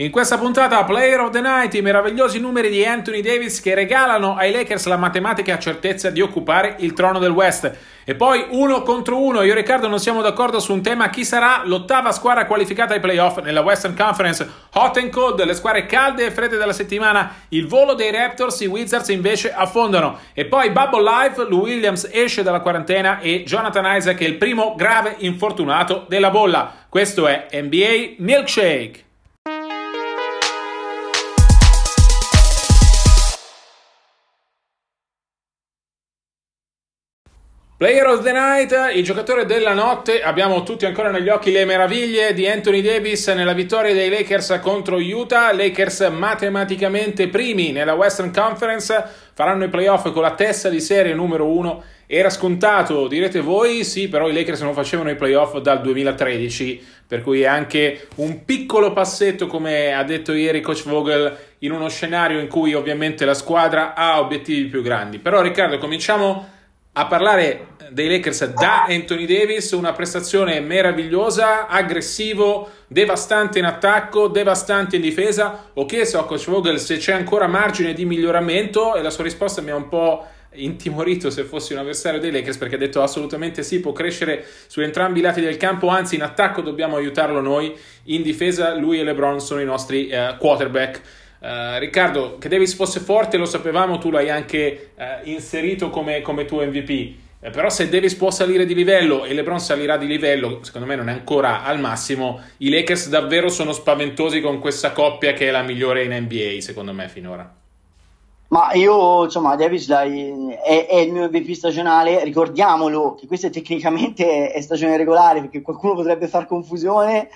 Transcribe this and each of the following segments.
In questa puntata Player of the Night i meravigliosi numeri di Anthony Davis che regalano ai Lakers la matematica certezza di occupare il trono del West. E poi uno contro uno, io e Riccardo non siamo d'accordo su un tema, chi sarà l'ottava squadra qualificata ai playoff nella Western Conference. Hot and cold, le squadre calde e fredde della settimana, il volo dei Raptors, i Wizards invece affondano. E poi Bubble Life, Lou Williams esce dalla quarantena e Jonathan Isaac è il primo grave infortunato della bolla. Questo è NBA Milkshake. Player of the Night, il giocatore della notte, abbiamo tutti ancora negli occhi le meraviglie di Anthony Davis nella vittoria dei Lakers contro Utah, Lakers matematicamente primi nella Western Conference, faranno i playoff con la testa di serie numero uno, era scontato, direte voi, sì, però i Lakers non facevano i playoff dal 2013, per cui è anche un piccolo passetto, come ha detto ieri coach Vogel, in uno scenario in cui ovviamente la squadra ha obiettivi più grandi. Però Riccardo, cominciamo a parlare dei Lakers da Anthony Davis, una prestazione meravigliosa, aggressivo, devastante in attacco, devastante in difesa. Ho chiesto a Coach Vogel se c'è ancora margine di miglioramento e la sua risposta mi ha un po' intimorito se fossi un avversario dei Lakers perché ha detto assolutamente sì, può crescere su entrambi i lati del campo, anzi in attacco dobbiamo aiutarlo noi, in difesa lui e LeBron sono i nostri uh, quarterback. Uh, Riccardo, che Davis fosse forte lo sapevamo, tu l'hai anche uh, inserito come, come, tuo MVP. Eh, però se Davis può salire di livello e LeBron salirà di livello, secondo me non è ancora al massimo, i Lakers davvero sono spaventosi con questa coppia che è la migliore in NBA, secondo me, finora. Ma io, insomma, Davis dai, è, è, il mio MVP stagionale, ricordiamolo che questa tecnicamente è stagione regolare perché qualcuno potrebbe far confusione,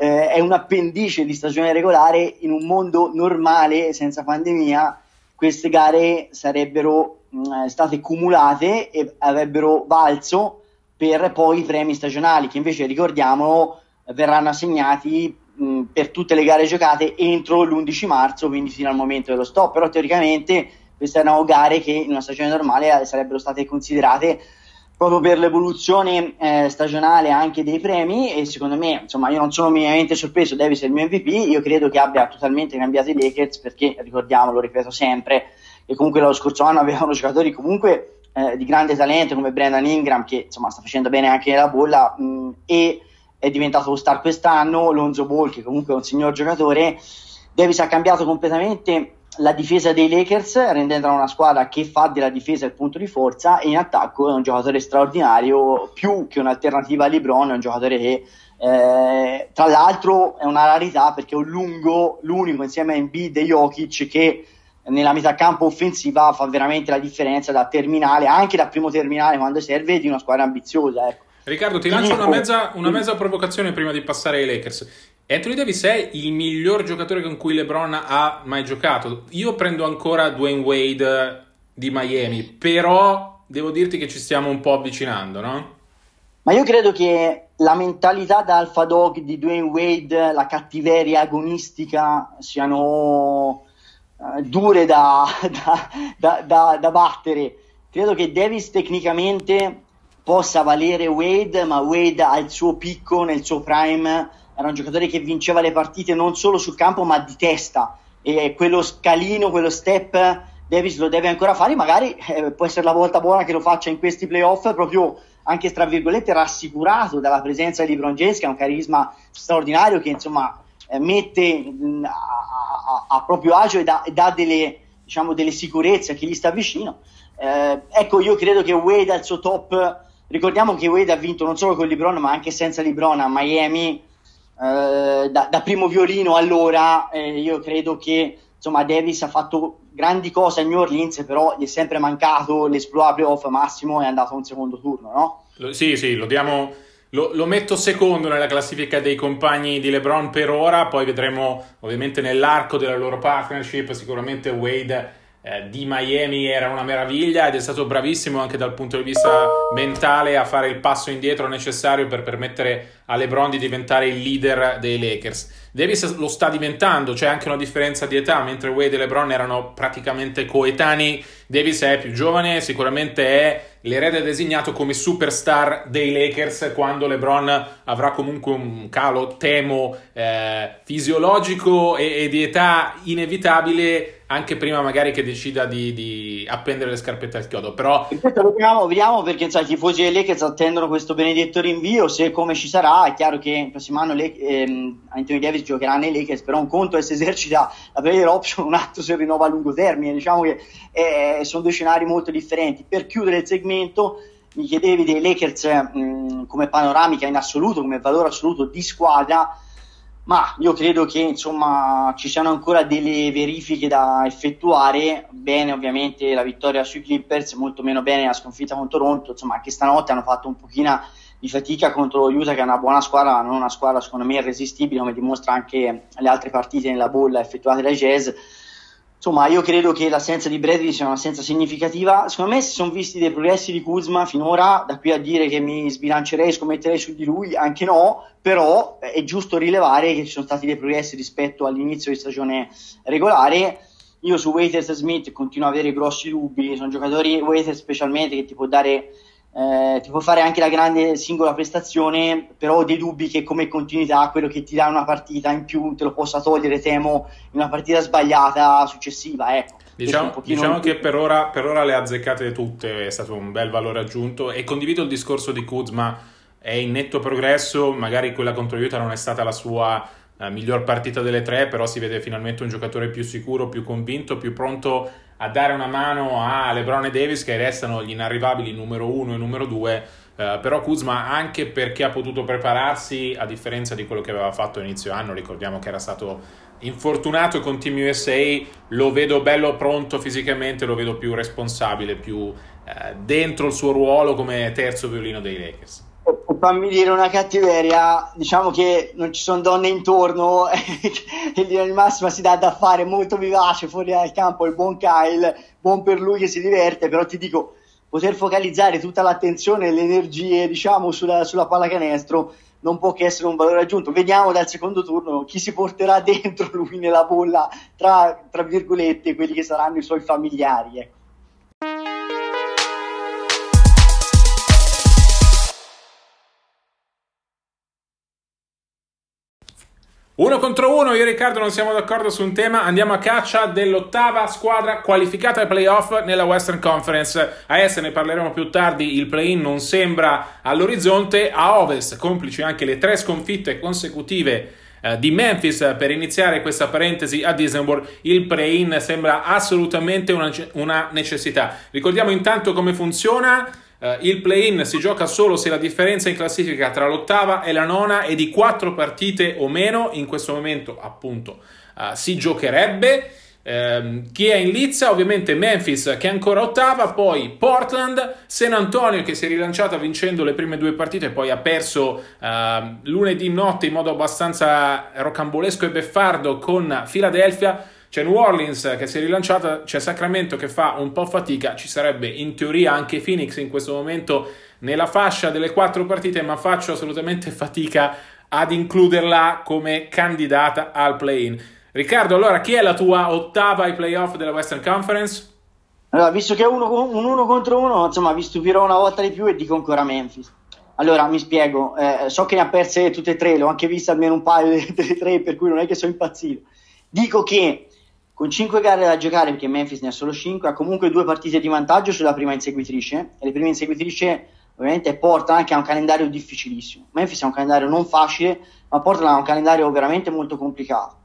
eh, è un appendice di stagione regolare in un mondo normale, senza pandemia, queste gare sarebbero mh, state cumulate e avrebbero valso per poi i premi stagionali, che invece, ricordiamolo, verranno assegnati mh, per tutte le gare giocate entro l'11 marzo, quindi fino al momento dello stop. Però teoricamente queste erano gare che in una stagione normale sarebbero state considerate proprio per l'evoluzione eh, stagionale anche dei premi e secondo me, insomma, io non sono minimamente sorpreso, Davis è il mio MVP, io credo che abbia totalmente cambiato i Lakers perché, ricordiamo, lo ripeto sempre, che comunque lo scorso anno avevano giocatori comunque eh, di grande talento come Brandon Ingram che insomma sta facendo bene anche nella bolla mh, e è diventato lo star quest'anno, Lonzo Ball che comunque è un signor giocatore, Davis ha cambiato completamente la difesa dei Lakers rendendola una squadra che fa della difesa il punto di forza e in attacco è un giocatore straordinario più che un'alternativa a LeBron è un giocatore che eh, tra l'altro è una rarità perché è un lungo l'unico insieme a Embiid e Jokic che nella metà campo offensiva fa veramente la differenza da terminale anche da primo terminale quando serve di una squadra ambiziosa ecco. Riccardo ti lancio una mezza, una mezza provocazione prima di passare ai Lakers Anthony Davis è il miglior giocatore con cui LeBron ha mai giocato. Io prendo ancora Dwayne Wade di Miami, però devo dirti che ci stiamo un po' avvicinando, no? Ma io credo che la mentalità da alfa dog di Dwayne Wade, la cattiveria agonistica siano uh, dure da, da, da, da battere. Credo che Davis tecnicamente possa valere Wade, ma Wade ha il suo picco nel suo prime era un giocatore che vinceva le partite non solo sul campo ma di testa. E quello scalino, quello step Davis lo deve ancora fare, magari eh, può essere la volta buona che lo faccia in questi playoff proprio anche tra virgolette rassicurato dalla presenza di LeBron James che ha un carisma straordinario che insomma eh, mette mh, a, a, a, proprio agio e dà, e dà delle, diciamo, delle sicurezze a chi gli sta vicino. Eh, ecco io credo che Wade al suo top ricordiamo che Wade ha vinto non solo con LeBron, ma anche senza LeBron a Miami, eh, da, da, primo violino allora, eh, io credo che insomma Davis ha fatto grandi cose a New Orleans, però gli è sempre mancato l'esploit playoff massimo è andato a un secondo turno, no? Sì, sì, lo diamo lo, lo, metto secondo nella classifica dei compagni di LeBron per ora, poi vedremo ovviamente nell'arco della loro partnership, sicuramente Wade eh, di Miami era una meraviglia ed è stato bravissimo anche dal punto di vista mentale a fare il passo indietro necessario per permettere a LeBron di diventare il leader dei Lakers. Davis lo sta diventando, c'è anche una differenza di età, mentre Wade e LeBron erano praticamente coetanei, Davis è più giovane, sicuramente è l'erede designato come superstar dei Lakers quando LeBron avrà comunque un calo, temo, eh, fisiologico e, e, di età inevitabile anche prima magari che decida di, di appendere le scarpette al chiodo però vediamo, vediamo perché sai, i tifosi dei Lakers attendono questo benedetto rinvio se come ci sarà è chiaro che il prossimo anno le, ehm, Anthony Davis giocherà nei Lakers però un conto è se esercita la player option un altro se rinnova a lungo termine diciamo che eh, sono due scenari molto differenti. Per chiudere il segmento mi chiedevi dei Lakers mh, come panoramica in assoluto come valore assoluto di squadra ma io credo che insomma ci siano ancora delle verifiche da effettuare. Bene, ovviamente la vittoria sui Clippers, molto meno bene la sconfitta con Toronto. Insomma, anche stanotte hanno fatto un pochino di fatica contro Utah, che è una buona squadra, ma non una squadra secondo me irresistibile, come dimostra anche le altre partite nella bolla effettuate dai Jazz insomma, io credo che l'assenza di Bradley sia un'assenza significativa. Secondo me si sono visti dei progressi di Kuzma finora, da qui a dire che mi sbilancerei, scommetterei su di lui, anche no, però è giusto rilevare che ci sono stati dei progressi rispetto all'inizio di stagione regolare. Io su Waiters Smith continuo ad avere grossi dubbi, sono giocatori Waiters specialmente che ti può dare eh, ti può fare anche la grande singola prestazione, però ho dei dubbi che come continuità quello che ti dà una partita in più te lo possa togliere, temo, in una partita sbagliata successiva. Ecco. Diciamo, diciamo che per ora, per ora, le ha azzeccate tutte, è stato un bel valore aggiunto e condivido il discorso di Kuzma, è in netto progresso, magari quella contro Utah non è stata la sua uh, miglior partita delle tre, però si vede finalmente un giocatore più sicuro, più convinto, più pronto a dare una mano a LeBron e Davis che restano gli inarrivabili numero uno e numero due. Uh, però Kuzma anche perché ha potuto prepararsi a differenza di quello che aveva fatto inizio anno, ricordiamo che era stato infortunato con Team USA, lo vedo bello pronto fisicamente, lo vedo più responsabile, più uh, dentro il suo ruolo come terzo violino dei Lakers fammi dire una cattiveria, diciamo che non ci sono donne intorno e lì al massimo si dà da fare molto vivace fuori dal campo il buon Kyle, buon per lui che si diverte, però ti dico, poter focalizzare tutta l'attenzione e le energie diciamo sulla, sulla pallacanestro non può che essere un valore aggiunto. Vediamo dal secondo turno chi si porterà dentro lui nella bolla tra, tra virgolette quelli che saranno i suoi familiari. Ecco. Uno contro uno, io e Riccardo non siamo d'accordo su un tema, andiamo a caccia dell'ottava squadra qualificata ai playoff nella Western Conference. A est ne parleremo più tardi, il play-in non sembra all'orizzonte, a ovest complici anche le tre sconfitte consecutive eh, di Memphis per iniziare questa parentesi a Disneyworld, il play-in sembra assolutamente una, una necessità. Ricordiamo intanto come funziona. Uh, il play-in si gioca solo se la differenza in classifica tra l'ottava e la nona è di quattro partite o meno. In questo momento, appunto, uh, si giocherebbe. Uh, chi è in lizza? Ovviamente Memphis che è ancora ottava, poi Portland, San Antonio che si è rilanciata vincendo le prime due partite e poi ha perso ehm, lunedì notte in modo abbastanza rocambolesco e beffardo con Philadelphia. C'è New Orleans che si è rilanciata, c'è Sacramento che fa un po' fatica, ci sarebbe in teoria anche Phoenix in questo momento nella fascia delle quattro partite, ma faccio assolutamente fatica ad includerla come candidata al play-in. Riccardo, allora chi è la tua ottava ai playoff della Western Conference? Allora, visto che è uno, un uno contro uno, insomma, vi stupirò una volta di più e dico ancora Memphis. Allora, mi spiego, eh, so che ne ha perse tutte e tre, l'ho anche vista almeno un paio delle tre, per cui non è che sono impazzito. Dico che con 5 gare da giocare, perché Memphis ne ha solo 5, ha comunque due partite di vantaggio sulla prima inseguitrice, e le prime inseguitrice ovviamente Portland che ha un calendario difficilissimo. Memphis ha un calendario non facile, ma Portland ha un calendario veramente molto complicato.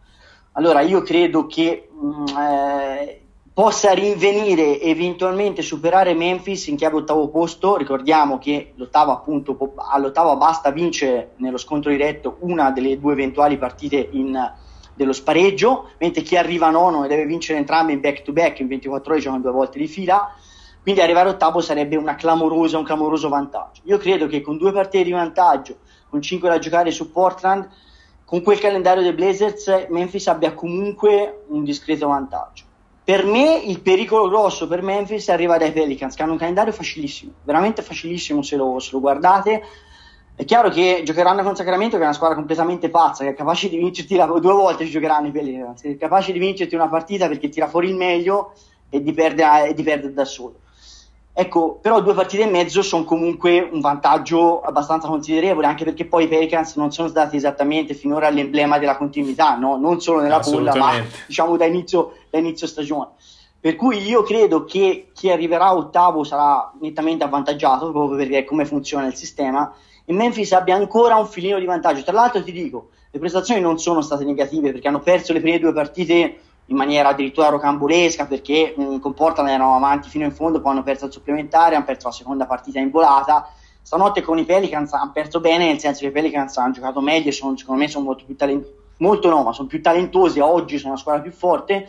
Allora io credo che mh, mm, eh, possa rinvenire eventualmente superare Memphis in chiave ottavo posto. Ricordiamo che l'ottavo appunto all'ottavo basta vincere nello scontro diretto una delle due eventuali partite in, dello spareggio, mentre chi arriva nono e deve vincere entrambe in back to back in 24 ore giocano due volte di fila. Quindi arrivare ottavo sarebbe un clamoroso vantaggio. Io credo che con due partite di vantaggio, con 5 da giocare su Portland, con quel calendario dei Blazers, Memphis abbia comunque un discreto vantaggio. Per me il pericolo grosso per Memphis arriva dai Pelicans, che hanno un calendario facilissimo, veramente facilissimo se lo, se lo guardate. È chiaro che giocheranno con Sacramento, che è una squadra completamente pazza, che è capace di vincerti la, due volte giocheranno i Pelicans, è capace di vincerti una partita perché tira fuori il meglio e di perdere, e di perdere da solo. Ecco, però due partite e mezzo sono comunque un vantaggio abbastanza considerevole, anche perché poi i Pelicans non sono stati esattamente finora l'emblema della continuità, no? non solo nella bolla, ma diciamo da inizio, da inizio stagione. Per cui io credo che chi arriverà ottavo sarà nettamente avvantaggiato proprio perché come funziona il sistema e Memphis abbia ancora un filino di vantaggio. Tra l'altro ti dico, le prestazioni non sono state negative perché hanno perso le prime due partite in maniera addirittura rocambolesca perché mh, con Portland erano avanti fino in fondo, poi hanno perso il supplementare, hanno perso la seconda partita in volata. Stanotte con i Pelicans hanno perso bene, nel senso che i Pelicans hanno giocato meglio sono, secondo me sono molto più talentosi, molto no, ma sono più talentosi, oggi sono una squadra più forte,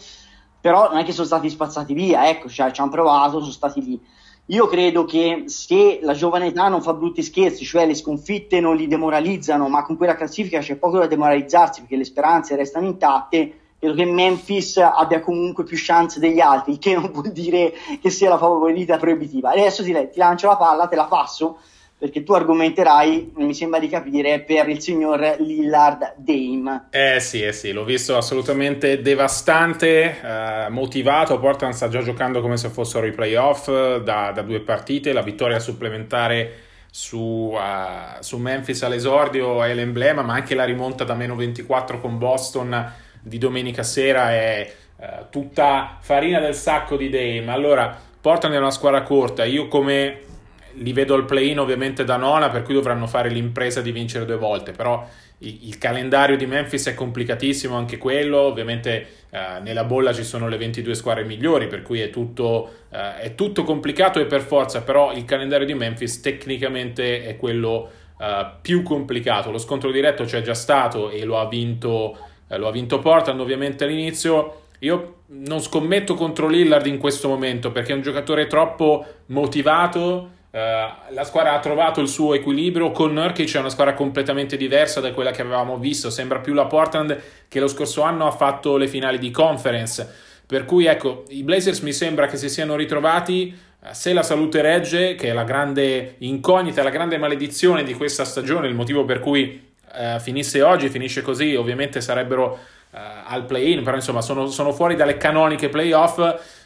però non è che sono stati spazzati via, ecco, cioè, ci hanno provato, sono stati lì. Io credo che se la giovane età non fa brutti scherzi, cioè le sconfitte non li demoralizzano, ma con quella classifica c'è poco da demoralizzarsi perché le speranze restano intatte, credo che Memphis abbia comunque più chance degli altri, il che non vuol dire che sia la favorita proibitiva. Adesso ti, ti lancio la palla, te la passo, perché tu argomenterai, mi sembra di capire, per il signor Lillard Dame. Eh sì, eh sì, l'ho visto assolutamente devastante, eh, motivato, Portland sta già giocando come se fossero i playoff da, da due partite, la vittoria supplementare su, uh, su Memphis all'esordio è l'emblema, ma anche la rimonta da meno 24 con Boston di domenica sera è uh, tutta farina del sacco di Dame. Allora, Portland è una squadra corta, io come li vedo al play-in ovviamente da nona, per cui dovranno fare l'impresa di vincere due volte, però il, il calendario di Memphis è complicatissimo anche quello, ovviamente uh, nella bolla ci sono le 22 squadre migliori, per cui è tutto, uh, è tutto complicato e per forza, però il calendario di Memphis tecnicamente è quello uh, più complicato, lo scontro diretto c'è già stato e lo ha vinto, lo ha vinto Portland ovviamente all'inizio, io non scommetto contro Lillard in questo momento perché è un giocatore troppo motivato Uh, la squadra ha trovato il suo equilibrio. Con Nurkic è una squadra completamente diversa da quella che avevamo visto. Sembra più la Portland che lo scorso anno ha fatto le finali di conference. Per cui ecco i Blazers mi sembra che si siano ritrovati uh, se la salute regge che è la grande incognita la grande maledizione di questa stagione il motivo per cui uh, finisse oggi finisce così. Ovviamente sarebbero al play-in però insomma sono, sono fuori dalle canoniche playoff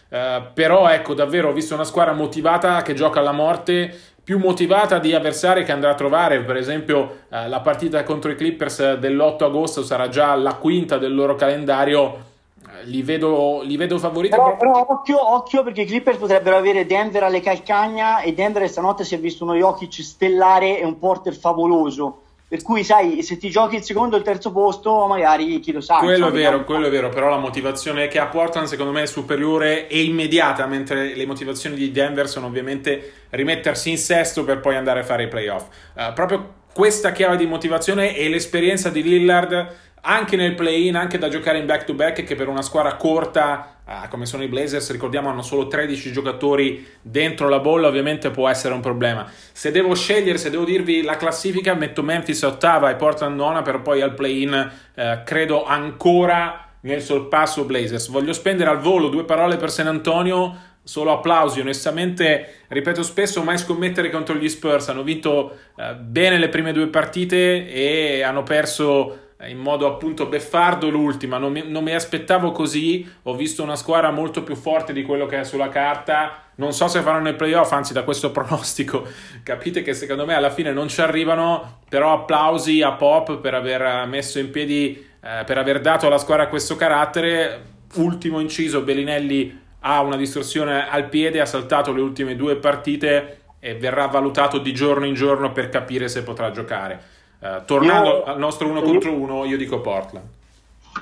Uh, però ecco davvero ho visto una squadra motivata che gioca alla morte più motivata di avversari che andrà a trovare. Per esempio uh, la partita contro i Clippers dell'8 agosto sarà già la quinta del loro calendario. Uh, li vedo, li vedo favoriti però, però occhio, occhio, perché i Clippers potrebbero avere Denver alle calcagna e Denver stanotte si è visto uno Jokic stellare e un Porter favoloso per cui, sai, se ti giochi il secondo o il terzo posto, magari chi lo sa. Quello è vero, quello è vero, però la motivazione che ha Portland secondo me è superiore e immediata, mentre le motivazioni di Denver sono ovviamente rimettersi in sesto per poi andare a fare i playoff. Uh, proprio questa chiave di motivazione e l'esperienza di Lillard anche nel play-in, anche da giocare in back-to-back, che per una squadra corta uh, come sono i Blazers, ricordiamo hanno solo 13 giocatori dentro la bolla, ovviamente può essere un problema. Se devo scegliere, se devo dirvi la classifica, metto Memphis ottava e Portland nona, per poi al play-in uh, credo ancora nel sorpasso Blazers. Voglio spendere al volo due parole per San Antonio, solo applausi. Onestamente, ripeto spesso, mai scommettere contro gli Spurs. Hanno vinto uh, bene le prime due partite e hanno perso in modo appunto beffardo l'ultima, non mi, non mi, aspettavo così, ho visto una squadra molto più forte di quello che è sulla carta, non so se faranno il playoff, anzi da questo pronostico capite che secondo me alla fine non ci arrivano, però applausi a Pop per aver messo in piedi, eh, per aver dato alla squadra questo carattere, ultimo inciso, Bellinelli ha una distorsione al piede, ha saltato le ultime due partite e verrà valutato di giorno in giorno per capire se potrà giocare Uh, tornando io, al nostro uno contro uno, io dico Portland.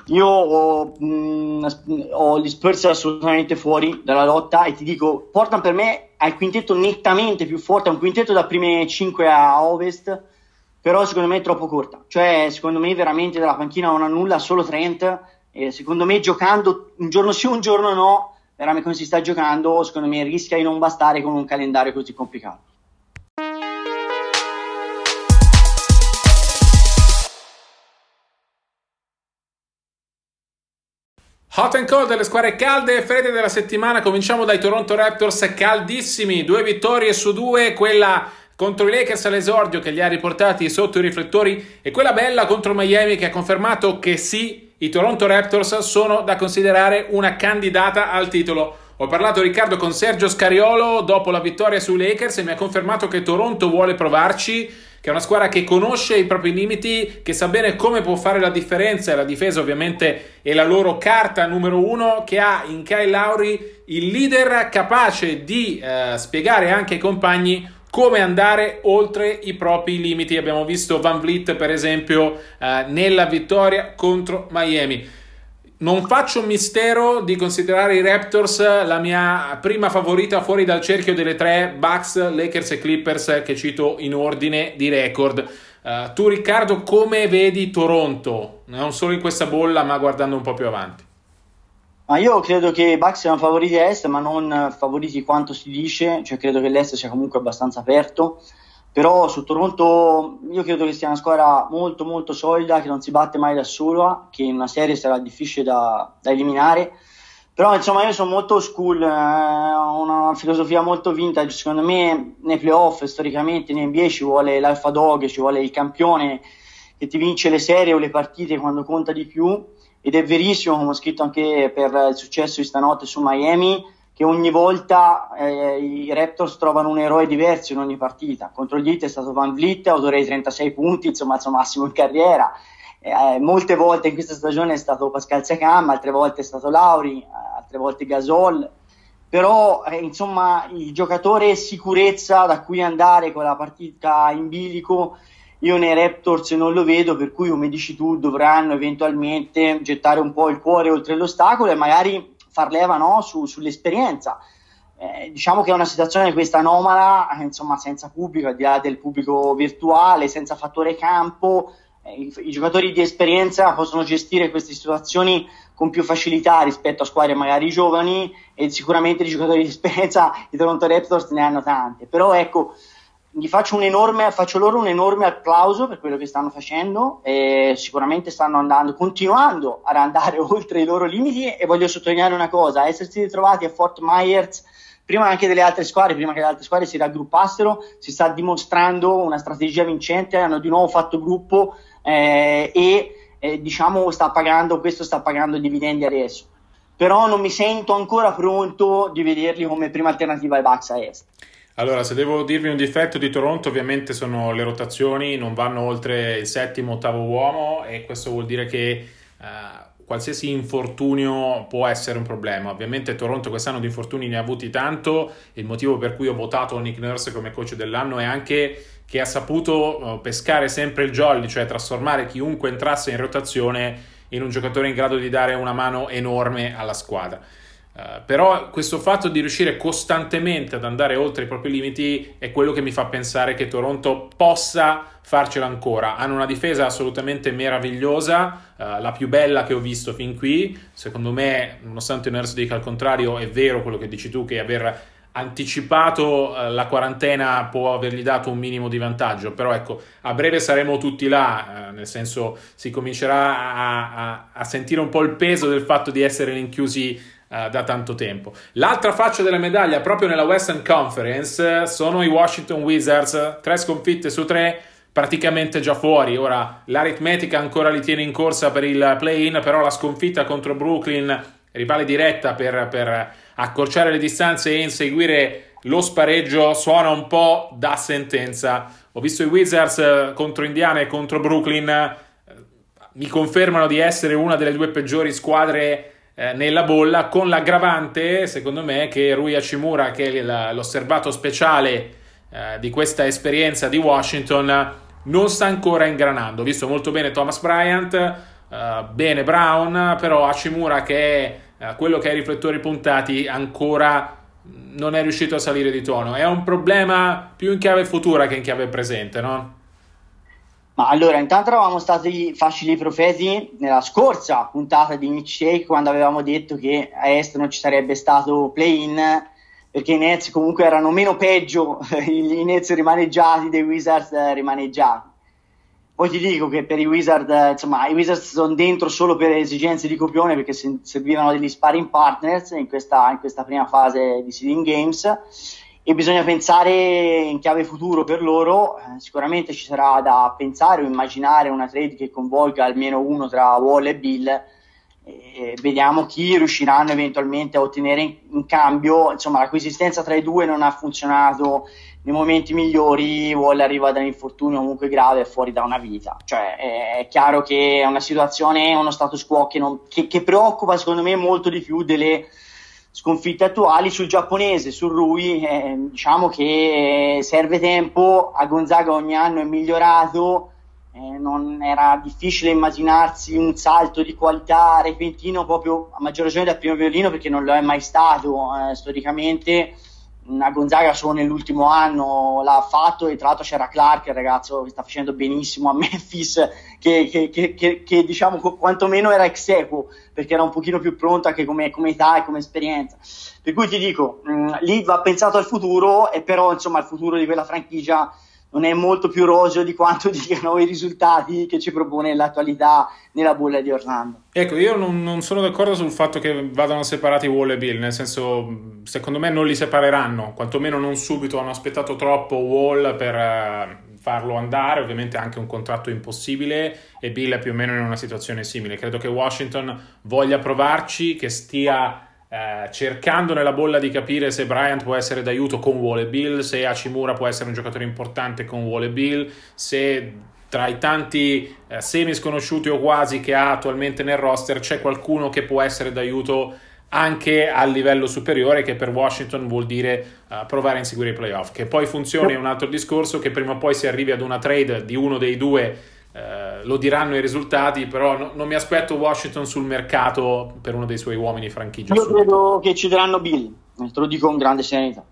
Io ho, mh, mm, ho, gli Spurs assolutamente fuori dalla lotta e ti dico, Portland per me ha il quintetto nettamente più forte, è un quintetto da prime 5 a ovest, però secondo me è troppo corta. Cioè, secondo me veramente dalla panchina non ha nulla, solo Trent, e secondo me giocando un giorno sì, un giorno no, veramente come si sta giocando, secondo me rischia di non bastare con un calendario così complicato. Hot and cold delle squadre calde e fredde della settimana. Cominciamo dai Toronto Raptors caldissimi, due vittorie su due, quella contro i Lakers all'esordio che li ha riportati sotto i riflettori e quella bella contro Miami che ha confermato che sì, i Toronto Raptors sono da considerare una candidata al titolo. Ho parlato Riccardo con Sergio Scariolo dopo la vittoria sui Lakers e mi ha confermato che Toronto vuole provarci che è una squadra che conosce i propri limiti, che sa bene come può fare la differenza e la difesa ovviamente è la loro carta numero uno, che ha in Kyle Lauri il leader capace di eh, spiegare anche ai compagni come andare oltre i propri limiti. Abbiamo visto Van Vliet per esempio eh, nella vittoria contro Miami. Non faccio mistero di considerare i Raptors la mia prima favorita fuori dal cerchio delle tre Bucks, Lakers e Clippers che cito in ordine di record. Uh, tu Riccardo come vedi Toronto? Non solo in questa bolla ma guardando un po' più avanti. Ma io credo che i Bucks siano favoriti a est ma non favoriti quanto si dice, cioè credo che l'est sia comunque abbastanza aperto però su Toronto io credo che sia una squadra molto molto solida che non si batte mai da sola che in una serie sarà difficile da, da eliminare. Però insomma io sono molto school eh, ho una filosofia molto vintage. Secondo me nei playoff storicamente in NBA ci vuole l'alfa dog ci vuole il campione che ti vince le serie o le partite quando conta di più. Ed è verissimo come ho scritto anche per il successo di stanotte su Miami che ogni volta eh, i Raptors trovano un eroe diverso in ogni partita. Contro gli Heat è stato Van Vliet, autore di 36 punti, insomma il suo massimo in carriera. Eh, molte volte in questa stagione è stato Pascal Siakam, altre volte è stato Lauri, altre volte Gasol. Però eh, insomma il giocatore sicurezza da cui andare con la partita in bilico io nei Raptors non lo vedo, per cui come dici tu dovranno eventualmente gettare un po' il cuore oltre l'ostacolo e magari far leva no, su, sull'esperienza. Eh, diciamo che è una situazione questa anomala, eh, insomma, senza pubblico, al di là del pubblico virtuale, senza fattore campo. Eh, i, i, giocatori di esperienza possono gestire queste situazioni con più facilità rispetto a squadre magari giovani e sicuramente di giocatori di esperienza i Toronto Raptors ne hanno tante. Però ecco, gli faccio, enorme, faccio loro un enorme applauso per quello che stanno facendo e sicuramente stanno andando, continuando ad andare oltre i loro limiti e voglio sottolineare una cosa, essersi ritrovati a Fort Myers prima anche delle altre squadre, prima che le altre squadre si raggruppassero, si sta dimostrando una strategia vincente, hanno di nuovo fatto gruppo eh, e eh, diciamo sta pagando, questo sta pagando dividendi adesso. Però non mi sento ancora pronto di vederli come prima alternativa ai Bucks a est. Allora, se devo dirvi un difetto di Toronto, ovviamente sono le rotazioni, non vanno oltre il settimo, ottavo uomo e questo vuol dire che uh, qualsiasi infortunio può essere un problema. Ovviamente Toronto quest'anno di infortuni ne ha avuti tanto, il motivo per cui ho votato Nick Nurse come coach dell'anno è anche che ha saputo uh, pescare sempre il jolly, cioè trasformare chiunque entrasse in rotazione in un giocatore in grado di dare una mano enorme alla squadra. Uh, però questo fatto di riuscire costantemente ad andare oltre i propri limiti è quello che mi fa pensare che Toronto possa farcela ancora. Hanno una difesa assolutamente meravigliosa, uh, la più bella che ho visto fin qui. Secondo me, nonostante Nurse dica al contrario, è vero quello che dici tu, che aver anticipato uh, la quarantena può avergli dato un minimo di vantaggio, però ecco, a breve saremo tutti là, nel senso si comincerà a, a, a sentire un po' il peso del fatto di essere rinchiusi Uh, da tanto tempo. L'altra faccia della medaglia, proprio nella Western Conference, sono i Washington Wizards, tre sconfitte su tre, praticamente già fuori. Ora l'aritmetica ancora li tiene in corsa per il play-in, però la sconfitta contro Brooklyn, rivale diretta per, per accorciare le distanze e inseguire lo spareggio, suona un po' da sentenza. Ho visto i Wizards eh, contro Indiana e contro Brooklyn, eh, mi confermano di essere una delle due peggiori squadre eh, nella bolla con l'aggravante, secondo me, che Rui Hachimura, che è l'osservato speciale eh, di questa esperienza di Washington, non sta ancora ingranando. Ho visto molto bene Thomas Bryant, uh, bene Brown, però Hachimura che è uh, quello che ha i riflettori puntati ancora non è riuscito a salire di tono. È un problema più in chiave futura che in chiave presente, no? Ma allora, intanto eravamo stati facili profeti nella scorsa puntata di Nick Shake quando avevamo detto che a est non ci sarebbe stato play-in perché i Nets comunque erano meno peggio i Nets rimaneggiati dei Wizards rimaneggiati. Poi ti dico che per i Wizards, insomma, i Wizards sono dentro solo per esigenze di copione perché servivano degli sparring partners in questa, in questa prima fase di seeding games e bisogna pensare in chiave futuro per loro. Eh, sicuramente ci sarà da pensare o immaginare una trade che coinvolga almeno uno tra Wall e Bill. E vediamo chi riusciranno eventualmente a ottenere in, cambio. Insomma, la coesistenza tra i due non ha funzionato nei momenti migliori Wall arriva da un infortunio comunque grave e fuori da una vita. Cioè, è chiaro che è una situazione, uno status quo che, non, che, che preoccupa secondo me molto di più delle sconfitte attuali. Sul giapponese, sul Rui, eh, diciamo che serve tempo, a Gonzaga ogni anno è migliorato. Eh, non era difficile immaginarsi un salto di qualità repentino proprio a maggior ragione dal primo violino perché non lo è mai stato eh, storicamente a Gonzaga solo nell'ultimo anno l'ha fatto e tra l'altro c'era Clark, il ragazzo che sta facendo benissimo a Memphis, che, che, che, che, diciamo quantomeno era ex equo, perché era un pochino più pronto anche come, come età e come esperienza. Per cui ti dico, mh, lì va pensato al futuro, e però insomma il futuro di quella franchigia non è molto più roseo di quanto dicano i risultati che ci propone l'attualità nella bolla di Orlando. Ecco, io non, non, sono d'accordo sul fatto che vadano separati Wall e Bill, nel senso, secondo me non li separeranno, quantomeno non subito, hanno aspettato troppo Wall per uh, farlo andare, ovviamente anche un contratto impossibile e Bill è più o meno in una situazione simile. Credo che Washington voglia provarci, che stia eh, cercando nella bolla di capire se Bryant può essere d'aiuto con Wall e Bill, se Hachimura può essere un giocatore importante con Wall e Bill, se tra i tanti eh, semi sconosciuti o quasi che ha attualmente nel roster c'è qualcuno che può essere d'aiuto anche a livello superiore che per Washington vuol dire uh, provare a inseguire i playoff. Che poi funzioni è un altro discorso che prima o poi si arrivi ad una trade di uno dei due eh, lo diranno i risultati, però no, non mi aspetto Washington sul mercato per uno dei suoi uomini franchigia. Io credo che ci daranno Bill, te lo dico con grande serenità.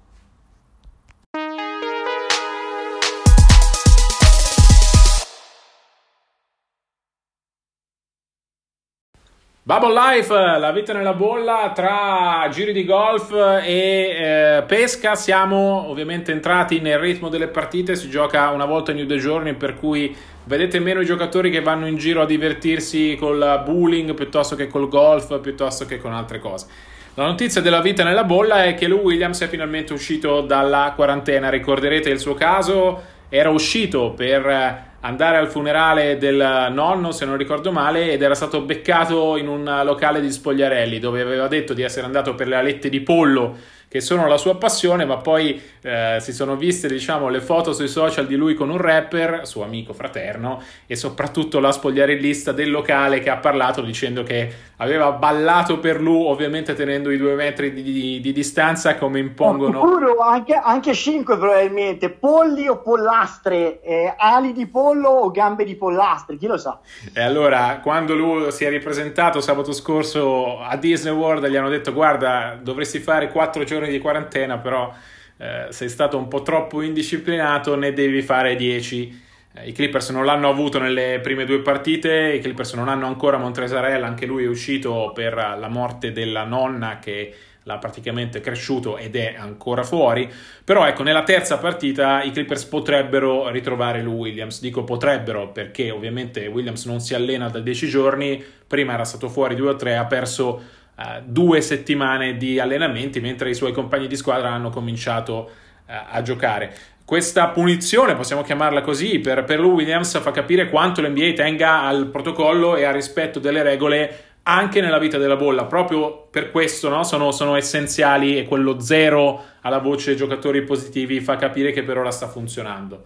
Bubble Life, la vita nella bolla tra giri di golf e eh, pesca. Siamo ovviamente entrati nel ritmo delle partite. Si gioca una volta ogni due giorni, per cui vedete meno i giocatori che vanno in giro a divertirsi col bowling piuttosto che col golf, piuttosto che con altre cose. La notizia della vita nella bolla è che Lou Williams è finalmente uscito dalla quarantena. Ricorderete il suo caso? Era uscito per andare al funerale del nonno, se non ricordo male, ed era stato beccato in un locale di Spogliarelli dove aveva detto di essere andato per le alette di pollo che sono la sua passione, ma poi eh, si sono viste diciamo, le foto sui social di lui con un rapper, suo amico fraterno, e soprattutto la spogliarellista del locale che ha parlato dicendo che aveva ballato per lui, ovviamente tenendo i due metri di, di, di distanza come impongono. Sicuro, anche, anche cinque probabilmente, polli o pollastre, eh, ali di pollo o gambe di pollastre, chi lo sa. E allora, quando lui si è ripresentato sabato scorso a Disney World, gli hanno detto guarda, dovresti fare quattro giorni giorni di quarantena, però eh, sei stato un po' troppo indisciplinato, ne devi fare 10. Eh, I Clippers non l'hanno avuto nelle prime due partite, i Clippers non hanno ancora Montrezarella, anche lui è uscito per la morte della nonna che l'ha praticamente cresciuto ed è ancora fuori. Però ecco, nella terza partita i Clippers potrebbero ritrovare Lou Williams. Dico potrebbero perché ovviamente Williams non si allena da 10 giorni, prima era stato fuori 2 o 3, ha perso uh, due settimane di allenamenti mentre i suoi compagni di squadra hanno cominciato uh, a giocare. Questa punizione, possiamo chiamarla così, per, per Lou Williams fa capire quanto l'NBA tenga al protocollo e al rispetto delle regole anche nella vita della bolla. Proprio per questo no? sono, sono, essenziali e quello zero alla voce giocatori positivi fa capire che per ora sta funzionando.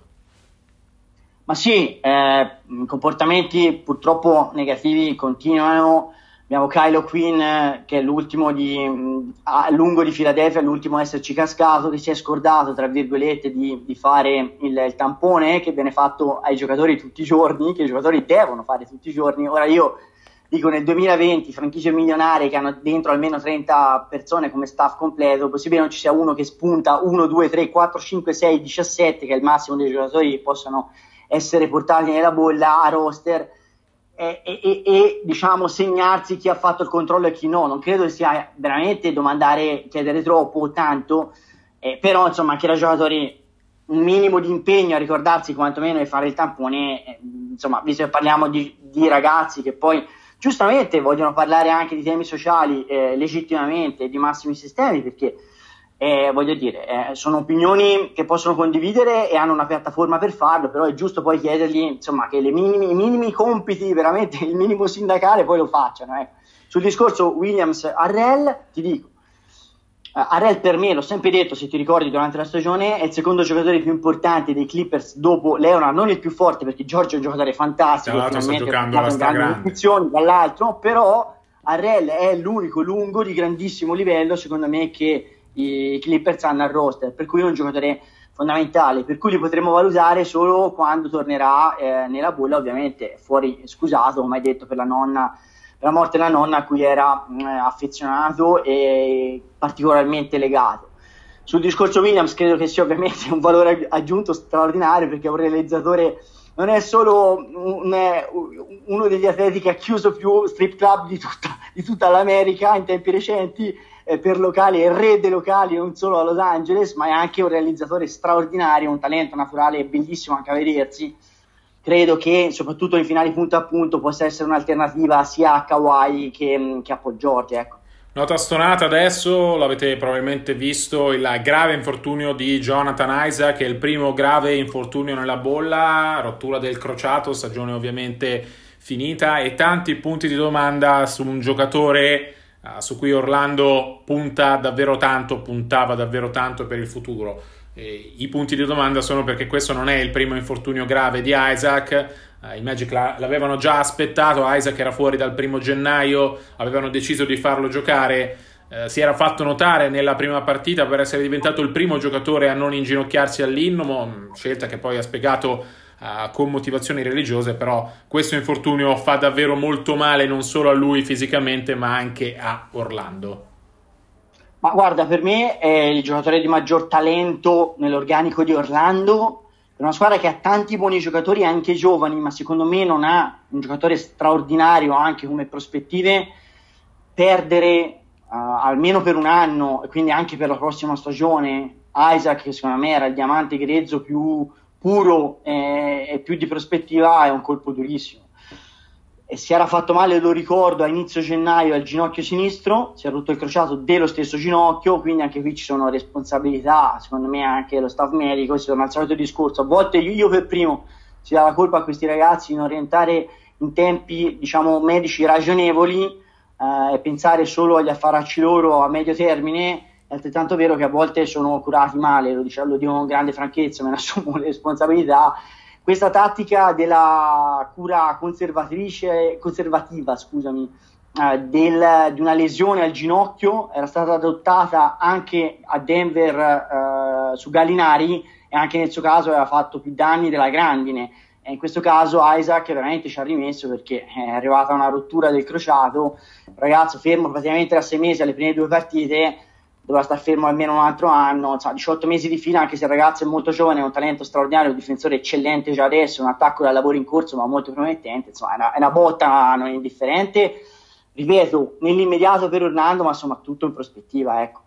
Ma sì, eh, comportamenti purtroppo negativi continuano Abbiamo Kylo Quinn, che è l'ultimo di, a lungo di Filadelfia, l'ultimo a esserci cascato, che si è scordato, tra virgolette, di, di fare il, il, tampone che viene fatto ai giocatori tutti i giorni, che i giocatori devono fare tutti i giorni. Ora io dico nel 2020 franchigie milionarie che hanno dentro almeno 30 persone come staff completo, possibile non ci sia uno che spunta 1, 2, 3, 4, 5, 6, 17, che è il massimo dei giocatori che possono essere portati nella bolla a roster e, e, e, diciamo segnarsi chi ha fatto il controllo e chi no. Non credo sia veramente domandare, chiedere troppo o tanto, eh, però insomma anche da giocatori un minimo di impegno a ricordarsi quantomeno di fare il tampone, eh, insomma, visto che parliamo di, di, ragazzi che poi giustamente vogliono parlare anche di temi sociali eh, legittimamente, di massimi sistemi, perché eh, voglio dire, eh, sono opinioni che possono condividere e hanno una piattaforma per farlo, però è giusto poi chiedergli insomma, che minimi, i minimi compiti, veramente il minimo sindacale, poi lo facciano. Eh. Sul discorso Williams-Arrel, ti dico, uh, Arrel per me, l'ho sempre detto, se ti ricordi, durante la stagione, è il secondo giocatore più importante dei Clippers dopo Leonard, non il più forte perché Giorgio è un giocatore fantastico, sta giocando grandi posizioni, dall'altro, però Arrel è l'unico lungo di grandissimo livello, secondo me, che i Clippers hanno al roster, per cui è un giocatore fondamentale, per cui li potremo valutare solo quando tornerà eh, nella bolla, ovviamente fuori scusato, come hai detto, per la nonna per la morte della nonna a cui era mh, mm, affezionato e particolarmente legato. Sul discorso Williams credo che sia ovviamente un valore aggiunto straordinario perché è un realizzatore non è solo un, uno degli atleti che ha chiuso più strip club di tutta, di tutta l'America in tempi recenti, eh, per locali e re dei locali non solo a Los Angeles, ma è anche un realizzatore straordinario, un talento naturale bellissimo anche a vedersi. Credo che soprattutto in finali punto a punto possa essere un'alternativa sia a Kawhi che, che a Paul George. Ecco. Nota stonata adesso, l'avete probabilmente visto, il grave infortunio di Jonathan Isaac, il primo grave infortunio nella bolla, rottura del crociato, stagione ovviamente finita e tanti punti di domanda su un giocatore uh, su cui Orlando punta davvero tanto, puntava davvero tanto per il futuro. E I punti di domanda sono perché questo non è il primo infortunio grave di Isaac, uh, i Magic la, l'avevano già aspettato, Isaac era fuori dal primo gennaio, avevano deciso di farlo giocare. Uh, si era fatto notare nella prima partita per essere diventato il primo giocatore a non inginocchiarsi all'inno, scelta che poi ha spiegato uh, con motivazioni religiose, però questo infortunio fa davvero molto male non solo a lui fisicamente, ma anche a Orlando. Ma guarda, per me è il giocatore di maggior talento nell'organico di Orlando. È una squadra che ha tanti buoni giocatori, anche giovani, ma secondo me non ha un giocatore straordinario anche come prospettive. Perdere uh, almeno per un anno e quindi anche per la prossima stagione Isaac, che secondo me era il diamante grezzo più puro e, e più di prospettiva è un colpo durissimo. E si era fatto male, lo ricordo, a inizio gennaio al ginocchio sinistro, si è rotto il crociato dello stesso ginocchio, quindi anche qui ci sono responsabilità, secondo me anche lo staff medico, si torna al solito discorso. A volte io, per primo si dà la colpa a questi ragazzi di non rientrare in tempi, diciamo, medici ragionevoli eh, e pensare solo agli affaracci loro a medio termine è altrettanto vero che a volte sono curati male, lo, diciamo, lo dico con grande franchezza, me ne assumo le responsabilità. Questa tattica della cura conservatrice, conservativa, scusami, eh, del, di una lesione al ginocchio era stata adottata anche a Denver eh, su Gallinari e anche nel suo caso aveva fatto più danni della grandine. E in questo caso Isaac veramente ci ha rimesso perché è arrivata una rottura del crociato, ragazzo fermo praticamente da sei mesi alle prime due partite dovrà stare fermo almeno un altro anno, insomma, 18 mesi di fila, anche se il ragazzo è molto giovane, è un talento straordinario, un difensore eccellente già adesso, un attacco da lavoro in corso ma molto promettente, insomma, è una, è una botta non indifferente, ripeto, nell'immediato per Orlando, ma insomma tutto in prospettiva, ecco.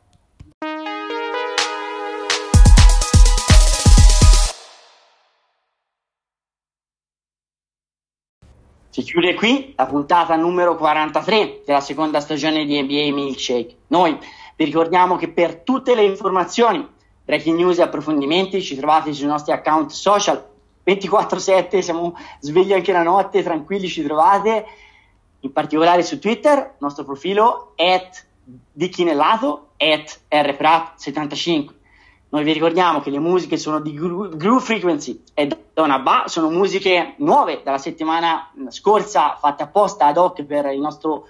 Si chiude qui la puntata numero 43 della seconda stagione di NBA Milkshake. Noi vi ricordiamo che per tutte le informazioni, breaking news e approfondimenti ci trovate sui nostri account social 24/7, siamo svegli anche la notte, tranquilli ci trovate, in particolare su Twitter, il nostro profilo at dicchinellato at rprat75. Noi vi ricordiamo che le musiche sono di Groove Frequency e Donna Ba, sono musiche nuove dalla settimana scorsa fatte apposta ad hoc per il nostro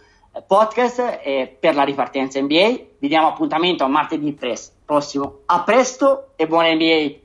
podcast eh, per la ripartenza NBA. Vi diamo appuntamento a martedì prossimo. A presto e buona NBA!